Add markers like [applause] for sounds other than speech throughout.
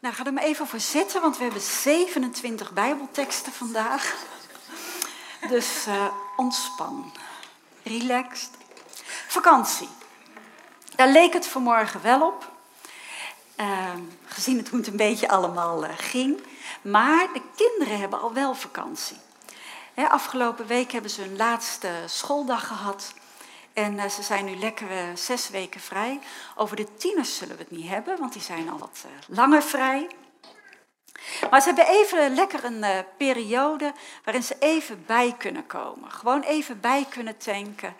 Nou, ga er maar even voor zitten, want we hebben 27 Bijbelteksten vandaag. Dus uh, ontspan. Relaxed. Vakantie. Daar leek het vanmorgen wel op. Uh, gezien het hoe het een beetje allemaal uh, ging. Maar de kinderen hebben al wel vakantie. Afgelopen week hebben ze hun laatste schooldag gehad. En uh, ze zijn nu lekker uh, zes weken vrij. Over de tieners zullen we het niet hebben, want die zijn al wat uh, langer vrij. Maar ze hebben even lekker een periode waarin ze even bij kunnen komen. Gewoon even bij kunnen tanken.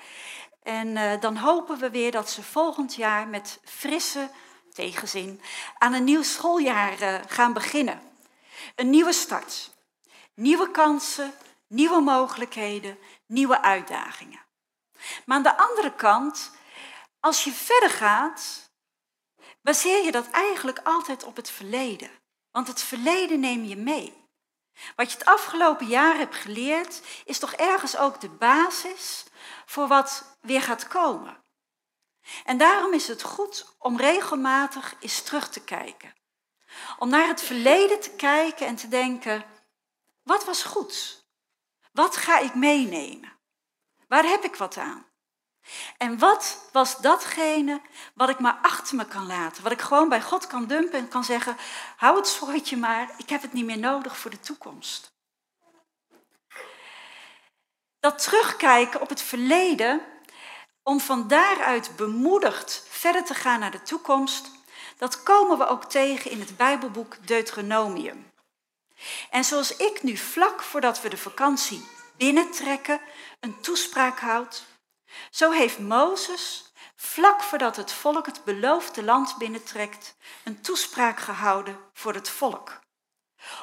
En dan hopen we weer dat ze volgend jaar met frisse tegenzin aan een nieuw schooljaar gaan beginnen. Een nieuwe start. Nieuwe kansen, nieuwe mogelijkheden, nieuwe uitdagingen. Maar aan de andere kant, als je verder gaat, baseer je dat eigenlijk altijd op het verleden. Want het verleden neem je mee. Wat je het afgelopen jaar hebt geleerd, is toch ergens ook de basis voor wat weer gaat komen. En daarom is het goed om regelmatig eens terug te kijken. Om naar het verleden te kijken en te denken, wat was goed? Wat ga ik meenemen? Waar heb ik wat aan? En wat was datgene wat ik maar achter me kan laten? Wat ik gewoon bij God kan dumpen en kan zeggen: hou het soortje maar, ik heb het niet meer nodig voor de toekomst. Dat terugkijken op het verleden, om van daaruit bemoedigd verder te gaan naar de toekomst, dat komen we ook tegen in het Bijbelboek Deuteronomium. En zoals ik nu vlak voordat we de vakantie binnentrekken, een toespraak houdt. Zo heeft Mozes, vlak voordat het volk het beloofde land binnentrekt, een toespraak gehouden voor het volk.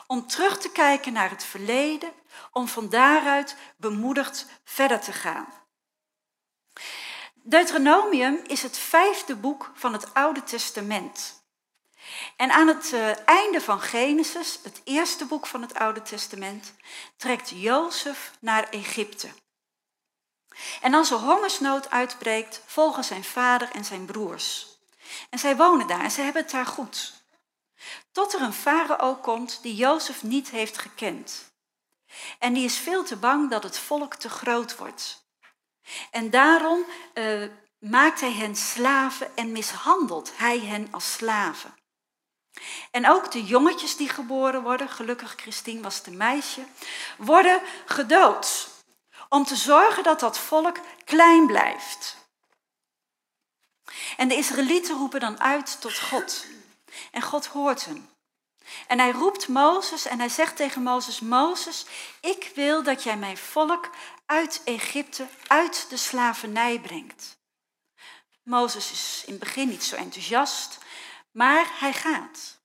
Om terug te kijken naar het verleden, om van daaruit bemoedigd verder te gaan. Deuteronomium is het vijfde boek van het Oude Testament. En aan het uh, einde van Genesis, het eerste boek van het Oude Testament, trekt Jozef naar Egypte. En als er hongersnood uitbreekt, volgen zijn vader en zijn broers. En zij wonen daar en ze hebben het daar goed. Tot er een farao komt die Jozef niet heeft gekend. En die is veel te bang dat het volk te groot wordt. En daarom uh, maakt hij hen slaven en mishandelt hij hen als slaven. En ook de jongetjes die geboren worden, gelukkig Christine was de meisje, worden gedood. Om te zorgen dat dat volk klein blijft. En de Israëlieten roepen dan uit tot God. En God hoort hen. En hij roept Mozes en hij zegt tegen Mozes, Mozes, ik wil dat jij mijn volk uit Egypte, uit de slavernij brengt. Mozes is in het begin niet zo enthousiast, maar hij gaat.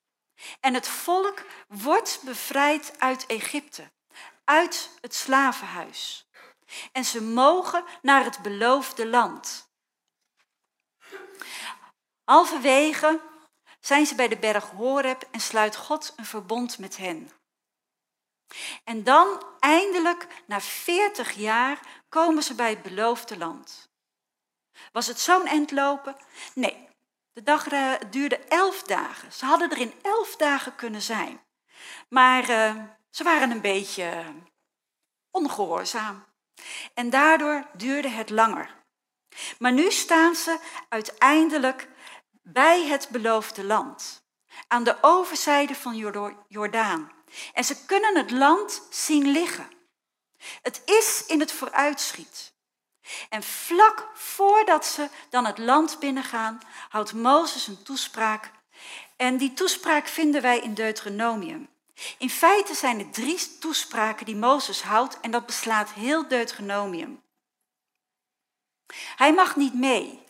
En het volk wordt bevrijd uit Egypte, uit het slavenhuis. En ze mogen naar het beloofde land. Halverwege zijn ze bij de berg Horeb en sluit God een verbond met hen. En dan eindelijk, na 40 jaar, komen ze bij het beloofde land. Was het zo'n eind lopen? Nee, de dag eh, duurde elf dagen. Ze hadden er in elf dagen kunnen zijn. Maar uh, ze waren een beetje ongehoorzaam. En daardoor duurde het langer. Maar nu staan ze uiteindelijk bij het beloofde land. Aan de overzijde van Jordaan. En ze kunnen het land zien liggen. Het is in het vooruitschiet. En vlak voordat ze dan het land binnengaan, houdt Mozes een toespraak. En die toespraak vinden wij in Deuteronomium. In feite zijn het drie toespraken die Mozes houdt en dat beslaat heel Deuteronomium. Hij mag niet mee.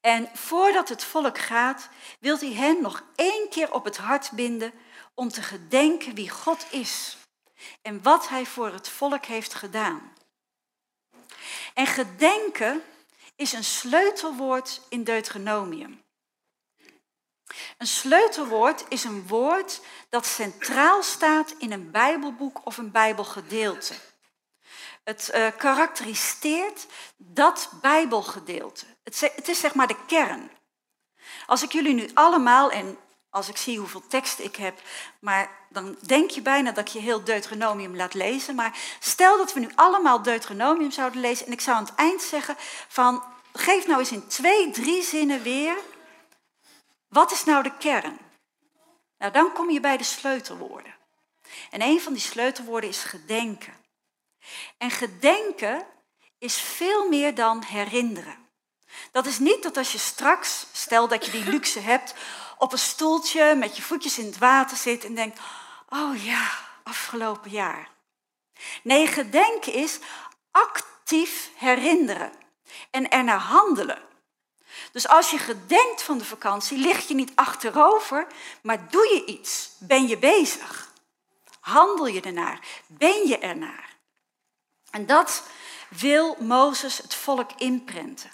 En voordat het volk gaat, wil hij hen nog één keer op het hart binden om te gedenken wie God is en wat hij voor het volk heeft gedaan. En gedenken is een sleutelwoord in Deuteronomium. Een sleutelwoord is een woord dat centraal staat in een Bijbelboek of een Bijbelgedeelte. Het uh, karakteriseert dat Bijbelgedeelte. Het, het is zeg maar de kern. Als ik jullie nu allemaal, en als ik zie hoeveel tekst ik heb. Maar dan denk je bijna dat ik je heel Deuteronomium laat lezen. Maar stel dat we nu allemaal Deuteronomium zouden lezen en ik zou aan het eind zeggen van geef nou eens in twee, drie zinnen weer. Wat is nou de kern? Nou, dan kom je bij de sleutelwoorden. En een van die sleutelwoorden is gedenken. En gedenken is veel meer dan herinneren. Dat is niet dat als je straks, stel dat je die luxe hebt, op een stoeltje met je voetjes in het water zit en denkt, oh ja, afgelopen jaar. Nee, gedenken is actief herinneren en ernaar handelen. Dus als je gedenkt van de vakantie, lig je niet achterover, maar doe je iets. Ben je bezig? Handel je ernaar? Ben je ernaar? En dat wil Mozes het volk inprenten.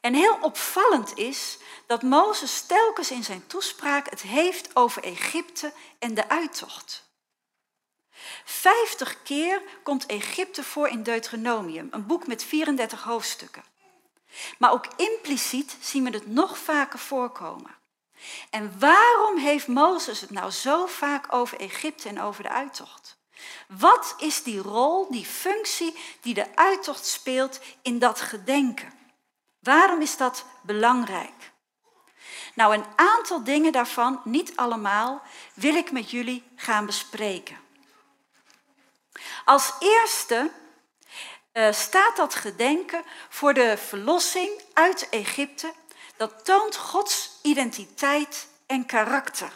En heel opvallend is dat Mozes telkens in zijn toespraak het heeft over Egypte en de uittocht. Vijftig keer komt Egypte voor in Deuteronomium, een boek met 34 hoofdstukken. Maar ook impliciet zien we het nog vaker voorkomen. En waarom heeft Mozes het nou zo vaak over Egypte en over de uittocht? Wat is die rol, die functie die de uittocht speelt in dat gedenken? Waarom is dat belangrijk? Nou, een aantal dingen daarvan, niet allemaal, wil ik met jullie gaan bespreken. Als eerste uh, staat dat gedenken voor de verlossing uit Egypte. Dat toont Gods identiteit en karakter.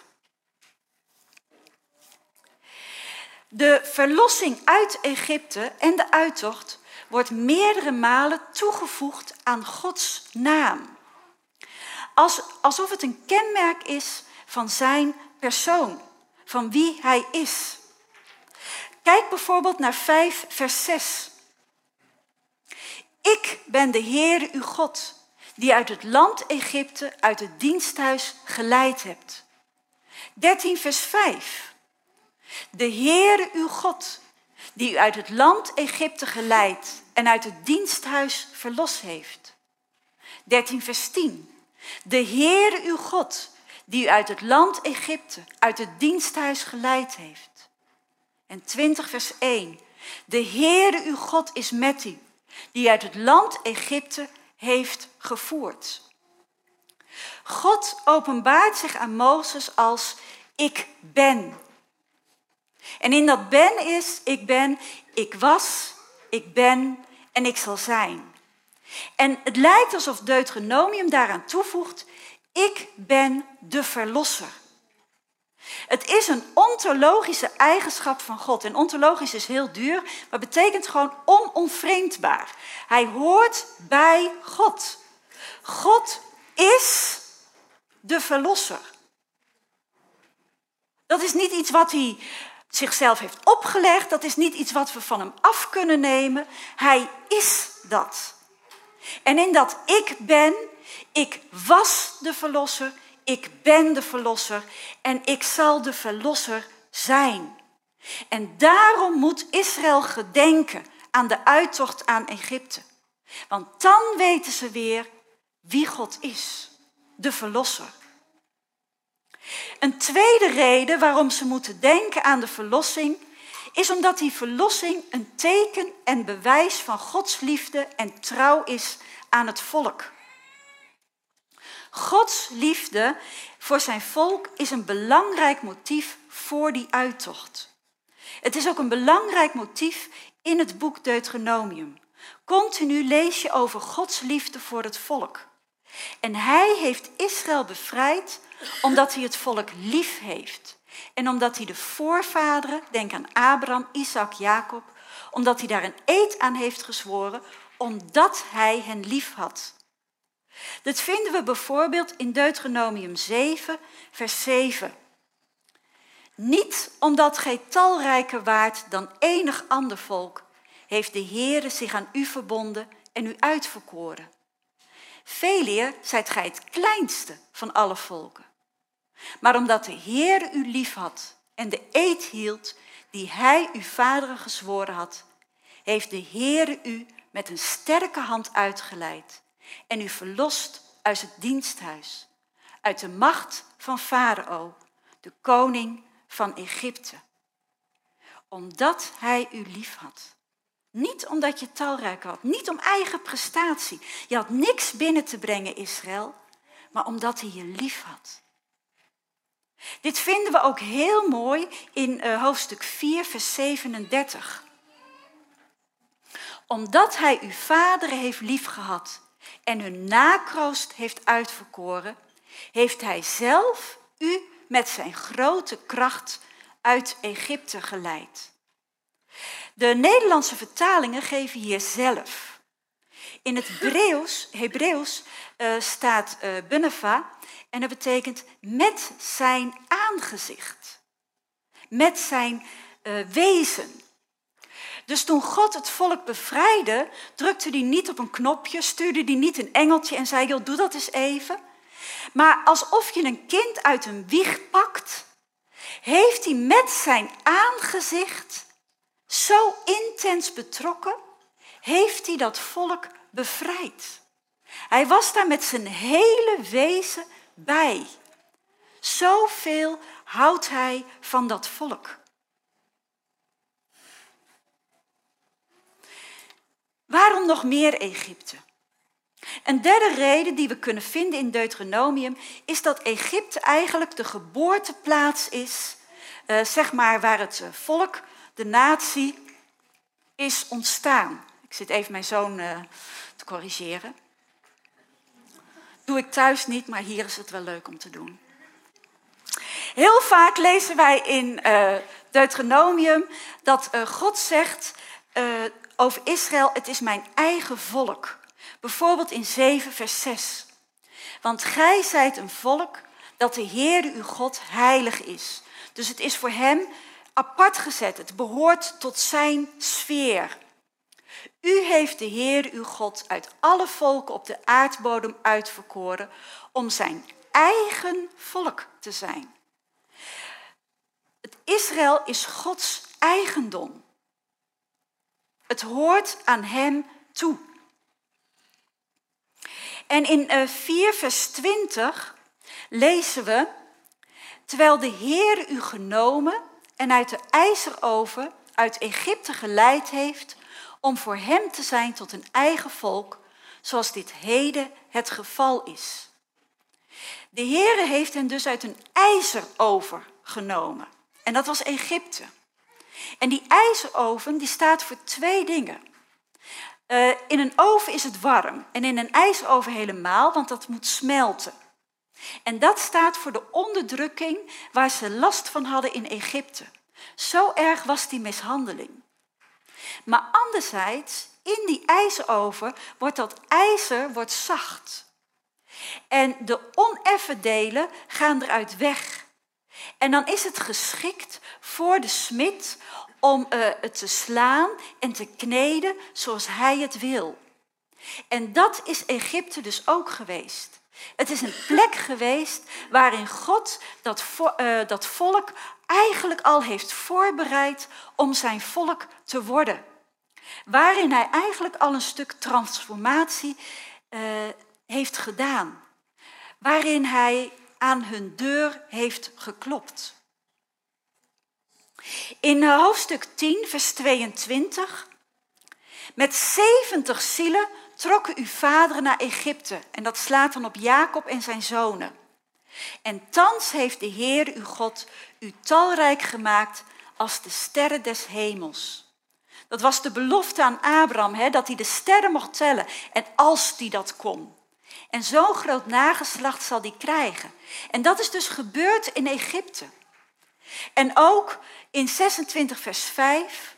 De verlossing uit Egypte en de uittocht wordt meerdere malen toegevoegd aan Gods naam. Als, alsof het een kenmerk is van zijn persoon, van wie hij is. Kijk bijvoorbeeld naar 5 vers 6. Ik ben de Heere uw God, die uit het land Egypte, uit het diensthuis geleid hebt. 13 vers 5. De Heere uw God, die u uit het land Egypte geleid en uit het diensthuis verlos heeft. 13 vers 10. De Heere uw God, die u uit het land Egypte, uit het diensthuis geleid heeft. En 20 vers 1. De Heere uw God is met u, die uit het land Egypte heeft gevoerd. God openbaart zich aan Mozes als ik ben. En in dat ben is ik ben, ik was, ik ben en ik zal zijn. En het lijkt alsof Deuteronomium daaraan toevoegt, ik ben de verlosser. Het is een ontologische eigenschap van God. En ontologisch is heel duur, maar betekent gewoon ononvreemdbaar. Hij hoort bij God. God is de verlosser. Dat is niet iets wat hij zichzelf heeft opgelegd. Dat is niet iets wat we van hem af kunnen nemen. Hij is dat. En in dat ik ben, ik was de verlosser, ik ben de verlosser en ik zal de verlosser zijn. En daarom moet Israël gedenken aan de uittocht aan Egypte. Want dan weten ze weer wie God is, de verlosser. Een tweede reden waarom ze moeten denken aan de verlossing is omdat die verlossing een teken en bewijs van Gods liefde en trouw is aan het volk. Gods liefde voor zijn volk is een belangrijk motief voor die uittocht. Het is ook een belangrijk motief in het boek Deuteronomium. Continu lees je over Gods liefde voor het volk. En hij heeft Israël bevrijd omdat hij het volk lief heeft. En omdat hij de voorvaderen, denk aan Abraham, Isaac, Jacob, omdat hij daar een eed aan heeft gezworen, omdat hij hen lief had. Dit vinden we bijvoorbeeld in Deuteronomium 7, vers 7. Niet omdat gij talrijker waart dan enig ander volk, heeft de Heere zich aan u verbonden en u uitverkoren. Veeleer zijt gij het kleinste van alle volken. Maar omdat de Heer u lief had en de eed hield die hij uw vaderen gezworen had, heeft de Heer u met een sterke hand uitgeleid en u verlost uit het diensthuis, uit de macht van Farao, de koning van Egypte. Omdat hij u lief had. Niet omdat je talrijk had, niet om eigen prestatie. Je had niks binnen te brengen, Israël, maar omdat hij je lief had. Dit vinden we ook heel mooi in uh, hoofdstuk 4, vers 37. Omdat hij uw vaderen heeft liefgehad en hun nakroost heeft uitverkoren, heeft hij zelf u met zijn grote kracht uit Egypte geleid. De Nederlandse vertalingen geven hier zelf. In het Hebreeuws, Hebreeuws uh, staat uh, Beneva en dat betekent met zijn aangezicht, met zijn uh, wezen. Dus toen God het volk bevrijdde, drukte hij niet op een knopje, stuurde hij niet een engeltje en zei, joh, doe dat eens even. Maar alsof je een kind uit een wieg pakt, heeft hij met zijn aangezicht zo intens betrokken, heeft hij dat volk bevrijd. Hij was daar met zijn hele wezen bij. Zoveel houdt hij van dat volk. Waarom nog meer Egypte? Een derde reden die we kunnen vinden in Deuteronomium is dat Egypte eigenlijk de geboorteplaats is, uh, zeg maar waar het eh, volk, de natie, is ontstaan. Ik zit even mijn zoon uh, te corrigeren. Doe ik thuis niet, maar hier is het wel leuk om te doen. Heel vaak lezen wij in Deuteronomium dat God zegt over Israël, het is mijn eigen volk. Bijvoorbeeld in 7 vers 6. Want gij zijt een volk dat de Heerde uw God heilig is. Dus het is voor hem apart gezet. Het behoort tot zijn sfeer. U heeft de Heer uw God uit alle volken op de aardbodem uitverkoren om zijn eigen volk te zijn. Het Israël is Gods eigendom. Het hoort aan hem toe. En in 4 eh, vers 20 lezen we, terwijl de Heer u genomen en uit de ijzeroven uit Egypte geleid heeft om voor hem te zijn tot een eigen volk, zoals dit heden het geval is. De Heere heeft hen dus uit een ijzeroven genomen. En dat was Egypte. En die ijzeroven die staat voor twee dingen. Uh, in een oven is het warm en in een ijzeroven helemaal, want dat moet smelten. En dat staat voor de onderdrukking waar ze last van hadden in Egypte. Zo erg was die mishandeling. Maar anderzijds, in die ijzeroven wordt dat ijzer wordt zacht. En de oneffen delen gaan eruit weg. En dan is het geschikt voor de smid om uh, het te slaan en te kneden zoals hij het wil. En dat is Egypte dus ook geweest. Het is een plek [laughs] geweest waarin God dat, uh, dat volk eigenlijk al heeft voorbereid om zijn volk te worden. Waarin hij eigenlijk al een stuk transformatie uh, heeft gedaan. Waarin hij aan hun deur heeft geklopt. In hoofdstuk 10, vers 22. Met 70 zielen trokken uw vaderen naar Egypte. En dat slaat dan op Jacob en zijn zonen. En thans heeft de Heer uw God u talrijk gemaakt als de sterren des hemels. Dat was de belofte aan Abraham, hè, dat hij de sterren mocht tellen. En als hij dat kon. En zo'n groot nageslacht zal hij krijgen. En dat is dus gebeurd in Egypte. En ook in 26 vers 5.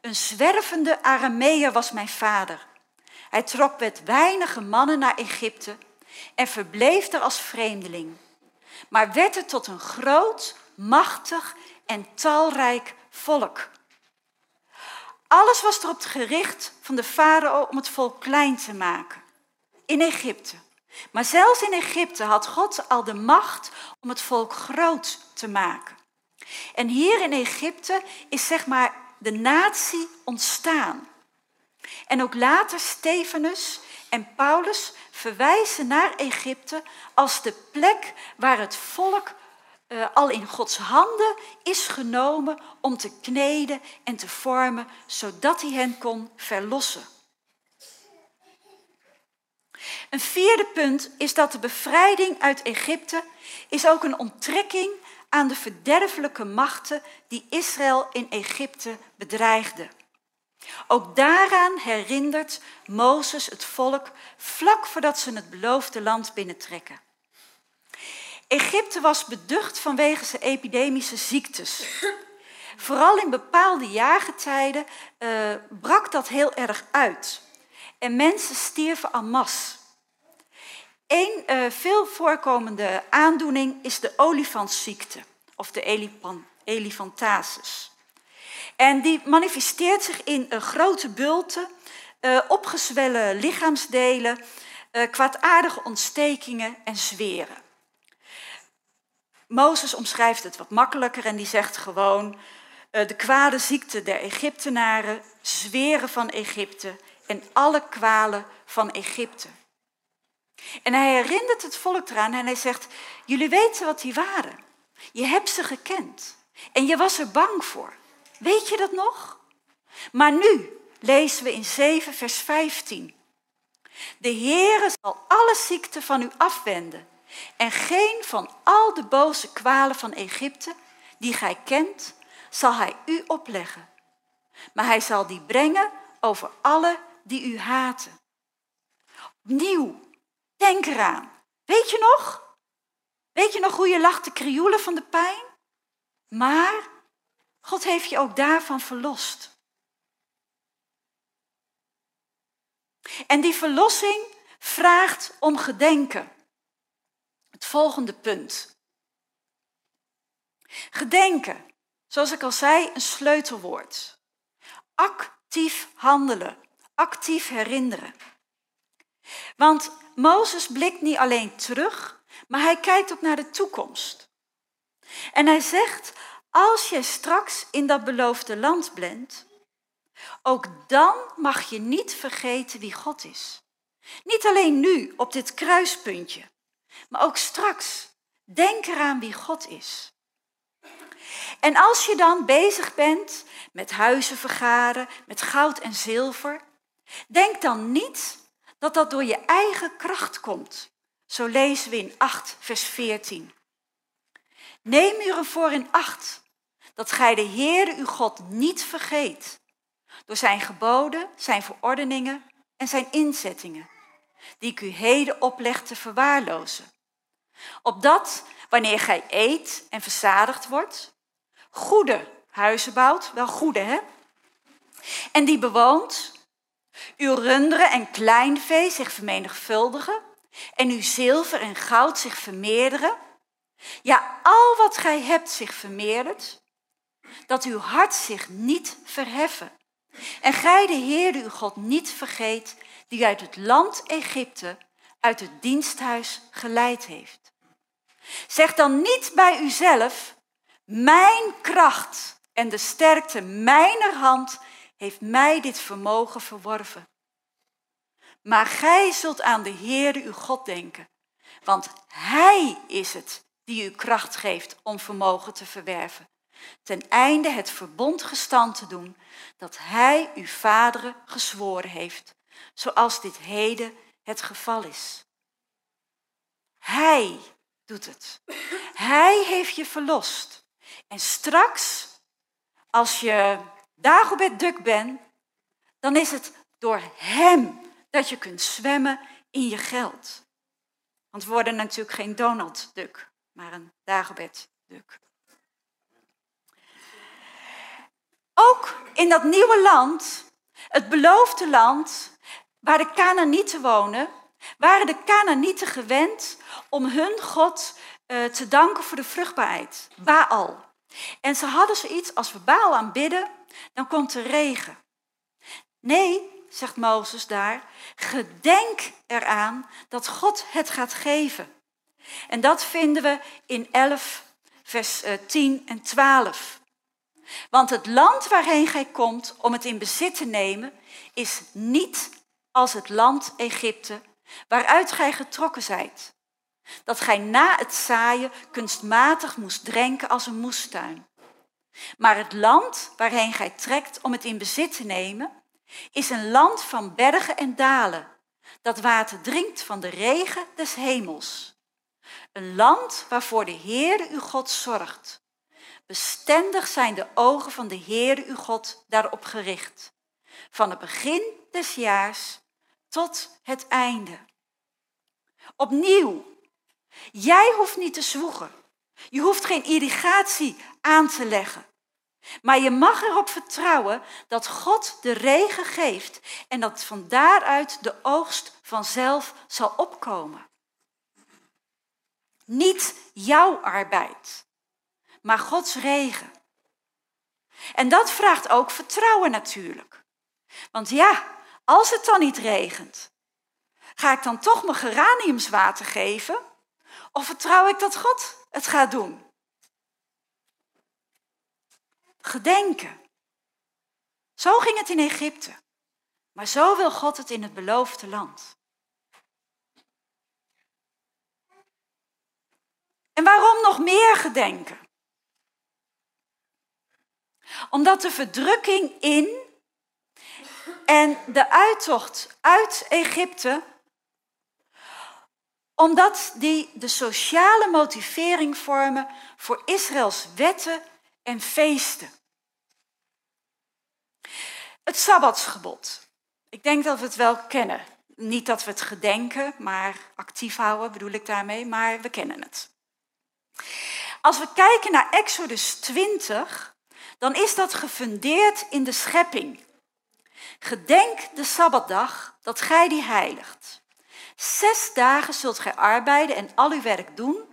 Een zwervende Arameer was mijn vader. Hij trok met weinige mannen naar Egypte en verbleef er als vreemdeling. Maar werd er tot een groot, machtig en talrijk volk. Alles was erop gericht van de farao om het volk klein te maken. In Egypte. Maar zelfs in Egypte had God al de macht om het volk groot te maken. En hier in Egypte is zeg maar de natie ontstaan. En ook later Stefanus en Paulus verwijzen naar Egypte als de plek waar het volk uh, al in Gods handen is genomen om te kneden en te vormen, zodat hij hen kon verlossen. Een vierde punt is dat de bevrijding uit Egypte is ook een onttrekking aan de verderfelijke machten die Israël in Egypte bedreigden. Ook daaraan herinnert Mozes het volk vlak voordat ze het beloofde land binnentrekken. Egypte was beducht vanwege zijn epidemische ziektes. Vooral in bepaalde jaargetijden uh, brak dat heel erg uit. En mensen stierven en. Een uh, veel voorkomende aandoening is de olifantsziekte, of de elephantasis. En die manifesteert zich in grote bulten, uh, lichaamsdelen, kwaadaardige ontstekingen en zweren. Mozes omschrijft het wat makkelijker en die zegt gewoon de kwade ziekte der Egyptenaren, zweren van Egypte en alle kwalen van Egypte. En hij herinnert het volk eraan en hij zegt, jullie weten wat die waren. Je hebt ze gekend en je was er bang voor. Weet je dat nog? Maar nu lezen we in 7 vers 15. De Heere zal alle ziekten van u afwenden en geen van al de boze kwalen van Egypte die gij kent, zal hij u opleggen. Maar hij zal die brengen over alle die u haten. Opnieuw Denk eraan. Weet je nog? Weet je nog hoe je lag te krioelen van de pijn? Maar God heeft je ook daarvan verlost. En die verlossing vraagt om gedenken. Het volgende punt. Gedenken, zoals ik al zei, een sleutelwoord. Actief handelen, actief herinneren. Want Mozes blikt niet alleen terug, maar hij kijkt ook naar de toekomst. En hij zegt, als jij straks in dat beloofde land bent, ook dan mag je niet vergeten wie God is. Niet alleen nu op dit kruispuntje, maar ook straks. Denk eraan wie God is. En als je dan bezig bent met huizen vergaren, met goud en zilver, denk dan niet dat dat door je eigen kracht komt. Zo lezen we in 8, vers 14. Neem u ervoor in acht dat gij de Heere uw God niet vergeet door zijn geboden, zijn verordeningen en zijn inzettingen, die ik u heden opleg te verwaarlozen. Opdat, wanneer gij eet en verzadigd wordt, goede huizen bouwt, wel goede hè, en die bewoont, uw runderen en kleinvee zich vermenigvuldigen en uw zilver en goud zich vermeerderen. Ja, al wat gij hebt zich vermeerdert, dat uw hart zich niet verheffen. En gij de Heer uw God niet vergeet, die uit het land Egypte, uit het diensthuis geleid heeft. Zeg dan niet bij uzelf, mijn kracht en de sterkte mijner hand heeft mij dit vermogen verworven. Maar gij zult aan de Heere uw God denken, want Hij is het die u kracht geeft om vermogen te verwerven, ten einde het verbond gestand te doen dat Hij uw vaderen gezworen heeft, zoals dit heden het geval is. Hij doet het. Hij heeft je verlost. En straks, als je Dagobert Duck bent, dan is het door hem dat je kunt zwemmen in je geld. Want we worden natuurlijk geen Donald Duck, maar een Dagobert Duck. Ook in dat nieuwe land, het beloofde land, waar de Canaanieten wonen, waren de Canaanieten gewend om hun God uh, te danken voor de vruchtbaarheid, Baal. En ze hadden zoiets, als we Baal aanbidden, dan komt er regen. Nee, zegt Mozes daar, gedenk eraan dat God het gaat geven. En dat vinden we in 11, vers 10 eh, en 12. Want het land waarheen gij komt om het in bezit te nemen, is niet als het land Egypte, waaruit gij getrokken zijt. Dat gij na het zaaien kunstmatig moest drenken als een moestuin. Maar het land waarheen gij trekt om het in bezit te nemen, is een land van bergen en dalen, dat water drinkt van de regen des hemels. Een land waarvoor de Heere uw God zorgt. Bestendig zijn de ogen van de Heere uw God daarop gericht, van het begin des jaars tot het einde. Opnieuw, jij hoeft niet te zwoegen. Je hoeft geen irrigatie aan te leggen. Maar je mag erop vertrouwen dat God de regen geeft en dat van daaruit de oogst vanzelf zal opkomen. Niet jouw arbeid, maar Gods regen. En dat vraagt ook vertrouwen natuurlijk. Want ja, als het dan niet regent, ga ik dan toch mijn geraniumswater geven? Of vertrouw ik dat God het gaat doen? Gedenken. Zo ging het in Egypte. Maar zo wil God het in het beloofde land. En waarom nog meer gedenken? Omdat de verdrukking in en de uittocht uit Egypte, omdat die de sociale motivering vormen voor Israëls wetten en feesten. Het Sabbatsgebod. Ik denk dat we het wel kennen. Niet dat we het gedenken, maar actief houden bedoel ik daarmee, maar we kennen het. Als we kijken naar Exodus 20, dan is dat gefundeerd in de schepping. Gedenk de Sabbatdag dat gij die heiligt. Zes dagen zult gij arbeiden en al uw werk doen,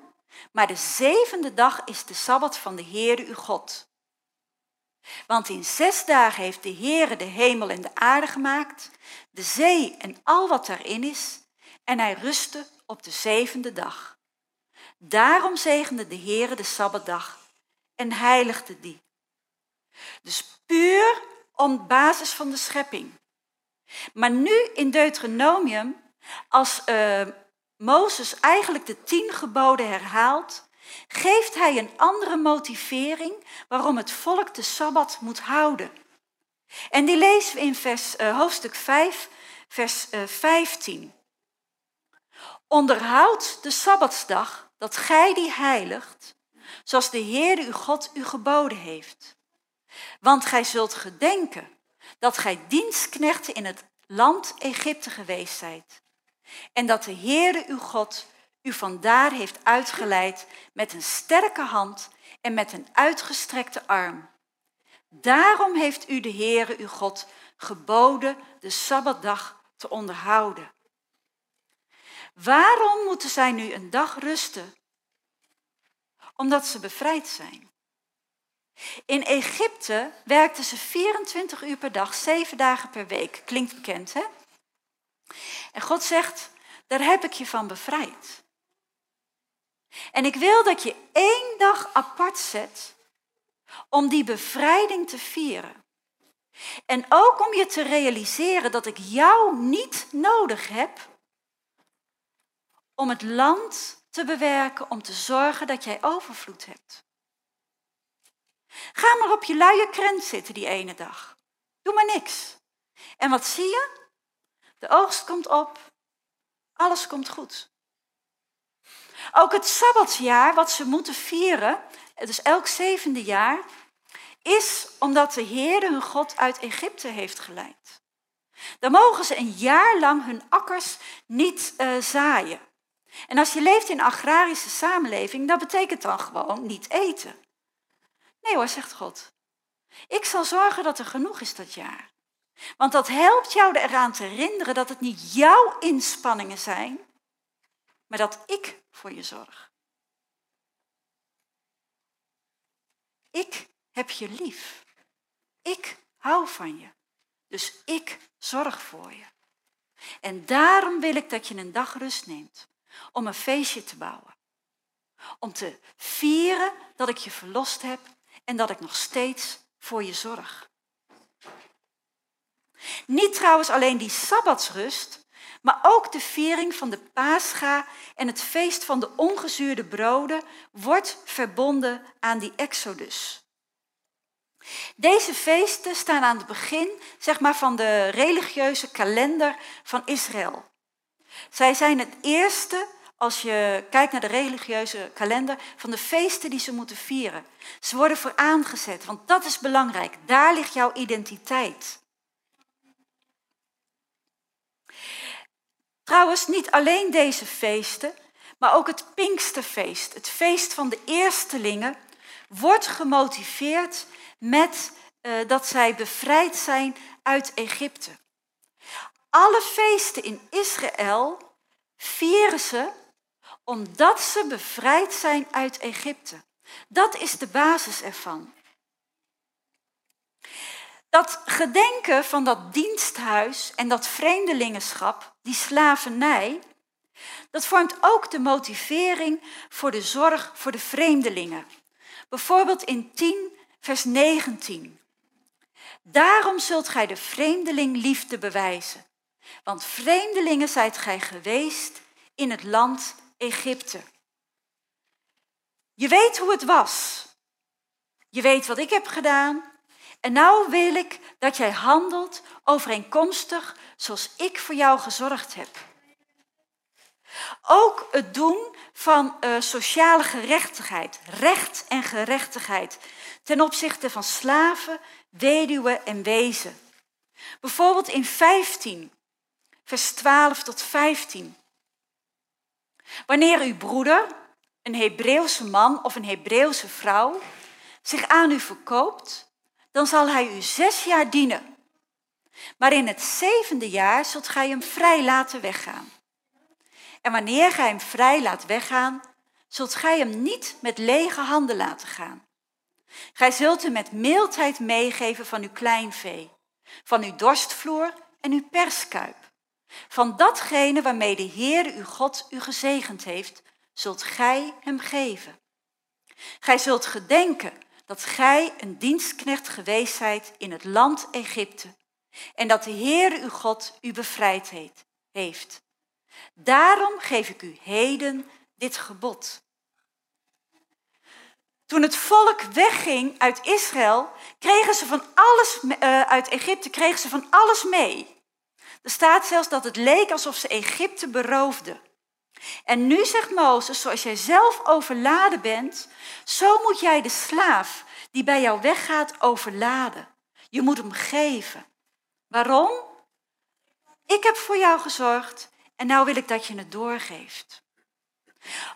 maar de zevende dag is de Sabbat van de Heere uw God. Want in zes dagen heeft de Heere de hemel en de aarde gemaakt, de zee en al wat daarin is, en hij rustte op de zevende dag. Daarom zegende de Heere de Sabbatdag en heiligde die. Dus puur om basis van de schepping. Maar nu in Deuteronomium, als uh, Mozes eigenlijk de tien geboden herhaalt, geeft hij een andere motivering waarom het volk de Sabbat moet houden. En die lezen we in vers, uh, hoofdstuk 5, vers uh, 15. Onderhoud de Sabbatsdag, dat gij die heiligt, zoals de Heer uw God u geboden heeft. Want gij zult gedenken dat gij dienstknechten in het land Egypte geweest zijt. En dat de Heere uw God u vandaar heeft uitgeleid met een sterke hand en met een uitgestrekte arm. Daarom heeft u de Heere uw God geboden de Sabbatdag te onderhouden. Waarom moeten zij nu een dag rusten? Omdat ze bevrijd zijn. In Egypte werkten ze 24 uur per dag, 7 dagen per week. Klinkt bekend, hè? En God zegt, daar heb ik je van bevrijd. En ik wil dat je één dag apart zet om die bevrijding te vieren. En ook om je te realiseren dat ik jou niet nodig heb om het land te bewerken, om te zorgen dat jij overvloed hebt. Ga maar op je luie krent zitten die ene dag. Doe maar niks. En wat zie je? De oogst komt op. Alles komt goed. Ook het Sabbatsjaar wat ze moeten vieren, dus elk zevende jaar, is omdat de Heer hun God uit Egypte heeft geleid. Dan mogen ze een jaar lang hun akkers niet uh, zaaien. En als je leeft in een agrarische samenleving, dat betekent dan gewoon niet eten. Nee hoor, zegt God. Ik zal zorgen dat er genoeg is dat jaar. Want dat helpt jou eraan te herinneren dat het niet jouw inspanningen zijn, maar dat ik voor je zorg. Ik heb je lief. Ik hou van je. Dus ik zorg voor je. En daarom wil ik dat je een dag rust neemt om een feestje te bouwen. Om te vieren dat ik je verlost heb en dat ik nog steeds voor je zorg. Niet trouwens alleen die sabbatsrust, maar ook de viering van de Pascha en het feest van de ongezuurde broden wordt verbonden aan die Exodus. Deze feesten staan aan het begin zeg maar, van de religieuze kalender van Israël. Zij zijn het eerste, als je kijkt naar de religieuze kalender, van de feesten die ze moeten vieren. Ze worden voor aangezet, want dat is belangrijk. Daar ligt jouw identiteit. Trouwens, niet alleen deze feesten, maar ook het Pinksterfeest, het feest van de eerstelingen, wordt gemotiveerd met uh, dat zij bevrijd zijn uit Egypte. Alle feesten in Israël vieren ze omdat ze bevrijd zijn uit Egypte. Dat is de basis ervan. Dat gedenken van dat diensthuis en dat vreemdelingenschap, die slavernij, dat vormt ook de motivering voor de zorg voor de vreemdelingen. Bijvoorbeeld in 10, vers 19. Daarom zult gij de vreemdeling liefde bewijzen, want vreemdelingen zijt gij geweest in het land Egypte. Je weet hoe het was. Je weet wat ik heb gedaan. En nou wil ik dat jij handelt overeenkomstig zoals ik voor jou gezorgd heb. Ook het doen van uh, sociale gerechtigheid, recht en gerechtigheid ten opzichte van slaven, weduwen en wezen. Bijvoorbeeld in 15, vers 12 tot 15. Wanneer uw broeder, een Hebreeuwse man of een Hebreeuwse vrouw, zich aan u verkoopt, dan zal hij u zes jaar dienen. Maar in het zevende jaar zult gij hem vrij laten weggaan. En wanneer gij hem vrij laat weggaan, zult gij hem niet met lege handen laten gaan. Gij zult hem met mildheid meegeven van uw kleinvee, van uw dorstvloer en uw perskuip. Van datgene waarmee de Heer uw God u gezegend heeft, zult gij hem geven. Gij zult gedenken dat gij een dienstknecht geweest zijt in het land Egypte en dat de Heer uw God u bevrijd heeft. Daarom geef ik u heden dit gebod. Toen het volk wegging uit Israël, kregen ze van alles, uh, uit Egypte kregen ze van alles mee. Er staat zelfs dat het leek alsof ze Egypte beroofden. En nu zegt Mozes, zoals jij zelf overladen bent, zo moet jij de slaaf die bij jou weggaat overladen. Je moet hem geven. Waarom? Ik heb voor jou gezorgd en nou wil ik dat je het doorgeeft.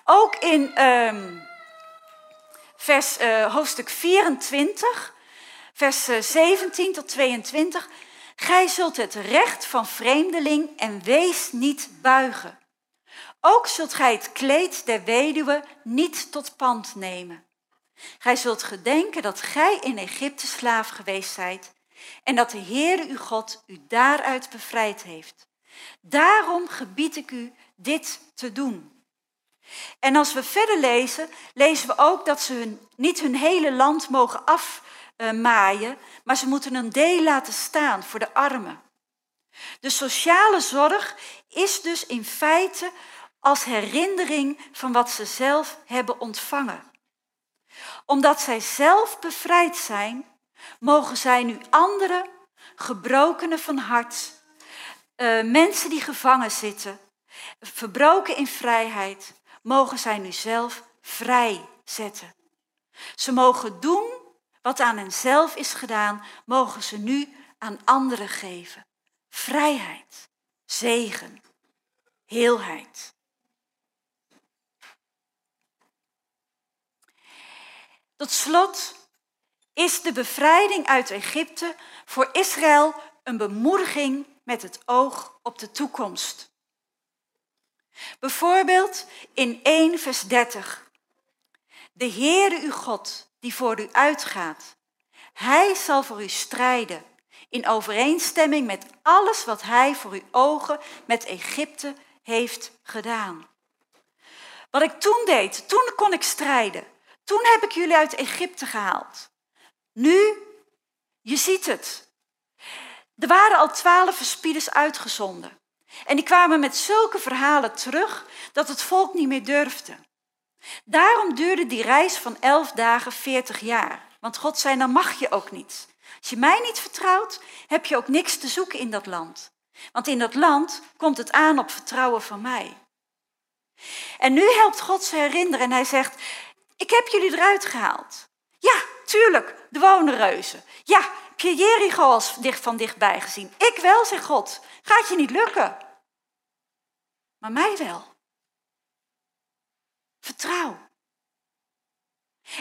Ook in um, vers, uh, hoofdstuk 24, vers 17 eh, tot 22. Gij zult het recht van vreemdeling en wees niet buigen. Ook zult gij het kleed der weduwe niet tot pand nemen. Gij zult gedenken dat gij in Egypte slaaf geweest zijt en dat de Heere uw God u daaruit bevrijd heeft. Daarom gebied ik u dit te doen. En als we verder lezen, lezen we ook dat ze hun, niet hun hele land mogen afmaaien, maar ze moeten een deel laten staan voor de armen. De sociale zorg is dus in feite als herinnering van wat ze zelf hebben ontvangen. Omdat zij zelf bevrijd zijn, mogen zij nu anderen, gebrokenen van hart, uh, mensen die gevangen zitten, verbroken in vrijheid, mogen zij nu zelf vrij zetten. Ze mogen doen wat aan henzelf is gedaan, mogen ze nu aan anderen geven. Vrijheid, zegen, heelheid. Tot slot is de bevrijding uit Egypte voor Israël een bemoediging met het oog op de toekomst. Bijvoorbeeld in 1 vers 30. De Heere uw God, die voor u uitgaat, hij zal voor u strijden in overeenstemming met alles wat hij voor uw ogen met Egypte heeft gedaan. Wat ik toen deed, toen kon ik strijden. Toen heb ik jullie uit Egypte gehaald. Nu, je ziet het. Er waren al twaalf verspieders uitgezonden. En die kwamen met zulke verhalen terug dat het volk niet meer durfde. Daarom duurde die reis van elf dagen veertig jaar. Want God zei, dan mag je ook niet. Als je mij niet vertrouwt, heb je ook niks te zoeken in dat land. Want in dat land komt het aan op vertrouwen van mij. En nu helpt God ze herinneren en hij zegt, ik heb jullie eruit gehaald. Ja, tuurlijk, de wonen reuzen. Ja, heb je Jericho dicht van dichtbij gezien? Ik wel, zegt God. Gaat je niet lukken. Maar mij wel. Vertrouw.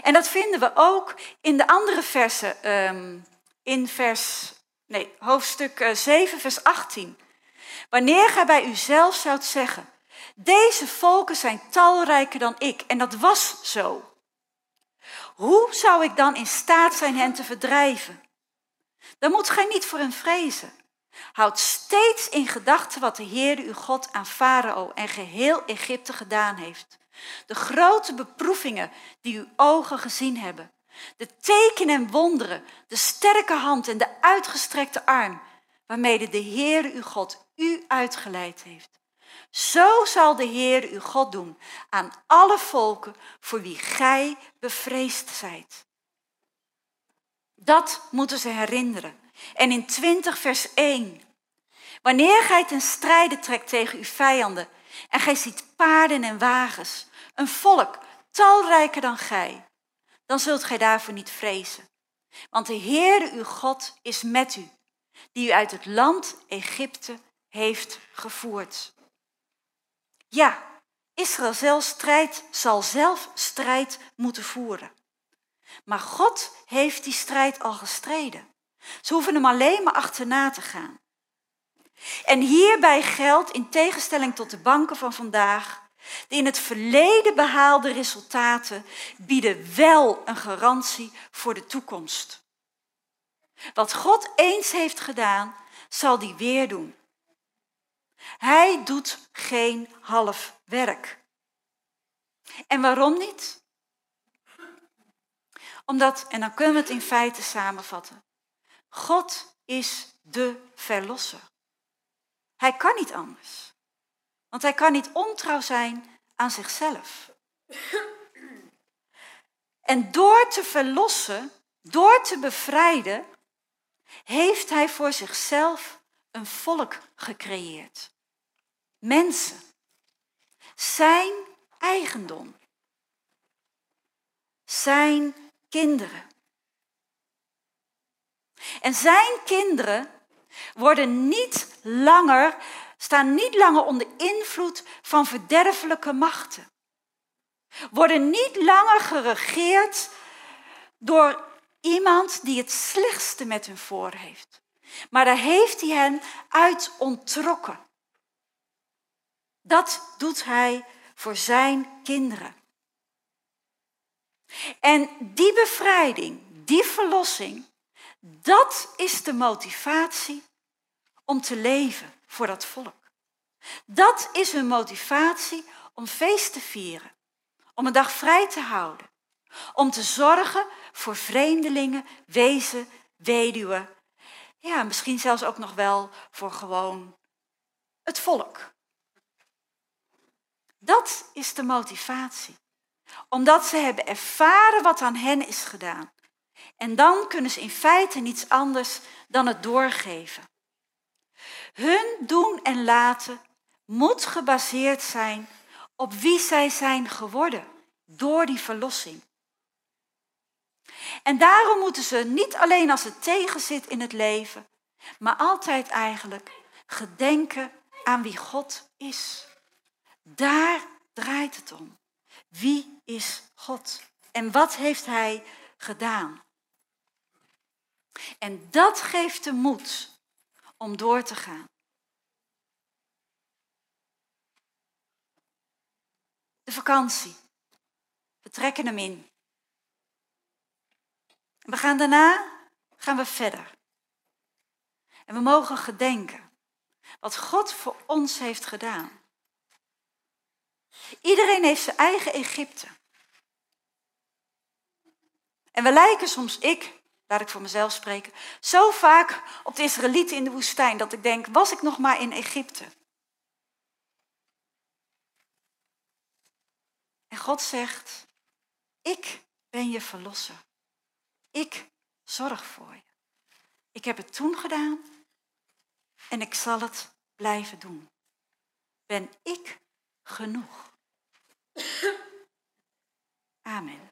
En dat vinden we ook in de andere versen, ehm, in vers, nee, hoofdstuk 7, eh, vers 18. Wanneer gij bij uzelf zoudt zeggen, deze volken zijn talrijker dan ik, en dat was zo. Hoe zou ik dan in staat zijn hen te verdrijven? Dan moet gij niet voor hen vrezen. Houd steeds in gedachten wat de Heer uw God aan Farao en geheel Egypte gedaan heeft. De grote beproevingen die uw ogen gezien hebben. De tekenen en wonderen, de sterke hand en de uitgestrekte arm, waarmee de Heer uw God u uitgeleid heeft. Zo zal de Heer uw God doen aan alle volken voor wie gij bevreesd zijt. Dat moeten ze herinneren. En in 20 vers 1. Wanneer gij ten strijde trekt tegen uw vijanden en gij ziet paarden en wagens, een volk talrijker dan gij, dan zult gij daarvoor niet vrezen. Want de Heere uw God is met u, die u uit het land Egypte heeft gevoerd. Ja, Israël zelf strijd, zal zelf strijd moeten voeren. Maar God heeft die strijd al gestreden. Ze hoeven hem alleen maar achterna te gaan. En hierbij geldt, in tegenstelling tot de banken van vandaag, de in het verleden behaalde resultaten bieden wel een garantie voor de toekomst. Wat God eens heeft gedaan, zal die weer doen. Hij doet geen half werk. En waarom niet? Omdat, en dan kunnen we het in feite samenvatten, God is de verlosser. Hij kan niet anders. Want hij kan niet ontrouw zijn aan zichzelf. En door te verlossen, door te bevrijden, heeft hij voor zichzelf een volk gecreëerd. Mensen. Zijn eigendom. Zijn kinderen. En zijn kinderen worden niet langer, staan niet langer onder invloed van verderfelijke machten. Worden niet langer geregeerd door iemand die het slechtste met hun voor heeft. Maar daar heeft hij hen uit ontrokken. Dat doet hij voor zijn kinderen. En die bevrijding, die verlossing, dat is de motivatie om te leven voor dat volk. Dat is hun motivatie om feest te vieren, om een dag vrij te houden, om te zorgen voor vreemdelingen, wezen, weduwen. Ja, misschien zelfs ook nog wel voor gewoon het volk. Dat is de motivatie. Omdat ze hebben ervaren wat aan hen is gedaan. En dan kunnen ze in feite niets anders dan het doorgeven. Hun doen en laten moet gebaseerd zijn op wie zij zijn geworden door die verlossing. En daarom moeten ze niet alleen als het tegenzit in het leven, maar altijd eigenlijk gedenken aan wie God is. Daar draait het om. Wie is God? En wat heeft Hij gedaan? En dat geeft de moed om door te gaan. De vakantie. We trekken hem in. We gaan daarna gaan we verder. En we mogen gedenken wat God voor ons heeft gedaan. Iedereen heeft zijn eigen Egypte. En we lijken soms, ik laat ik voor mezelf spreken, zo vaak op de Israëlieten in de woestijn dat ik denk, was ik nog maar in Egypte. En God zegt, ik ben je verlosser. Ik zorg voor je. Ik heb het toen gedaan en ik zal het blijven doen. Ben ik genoeg? Amen.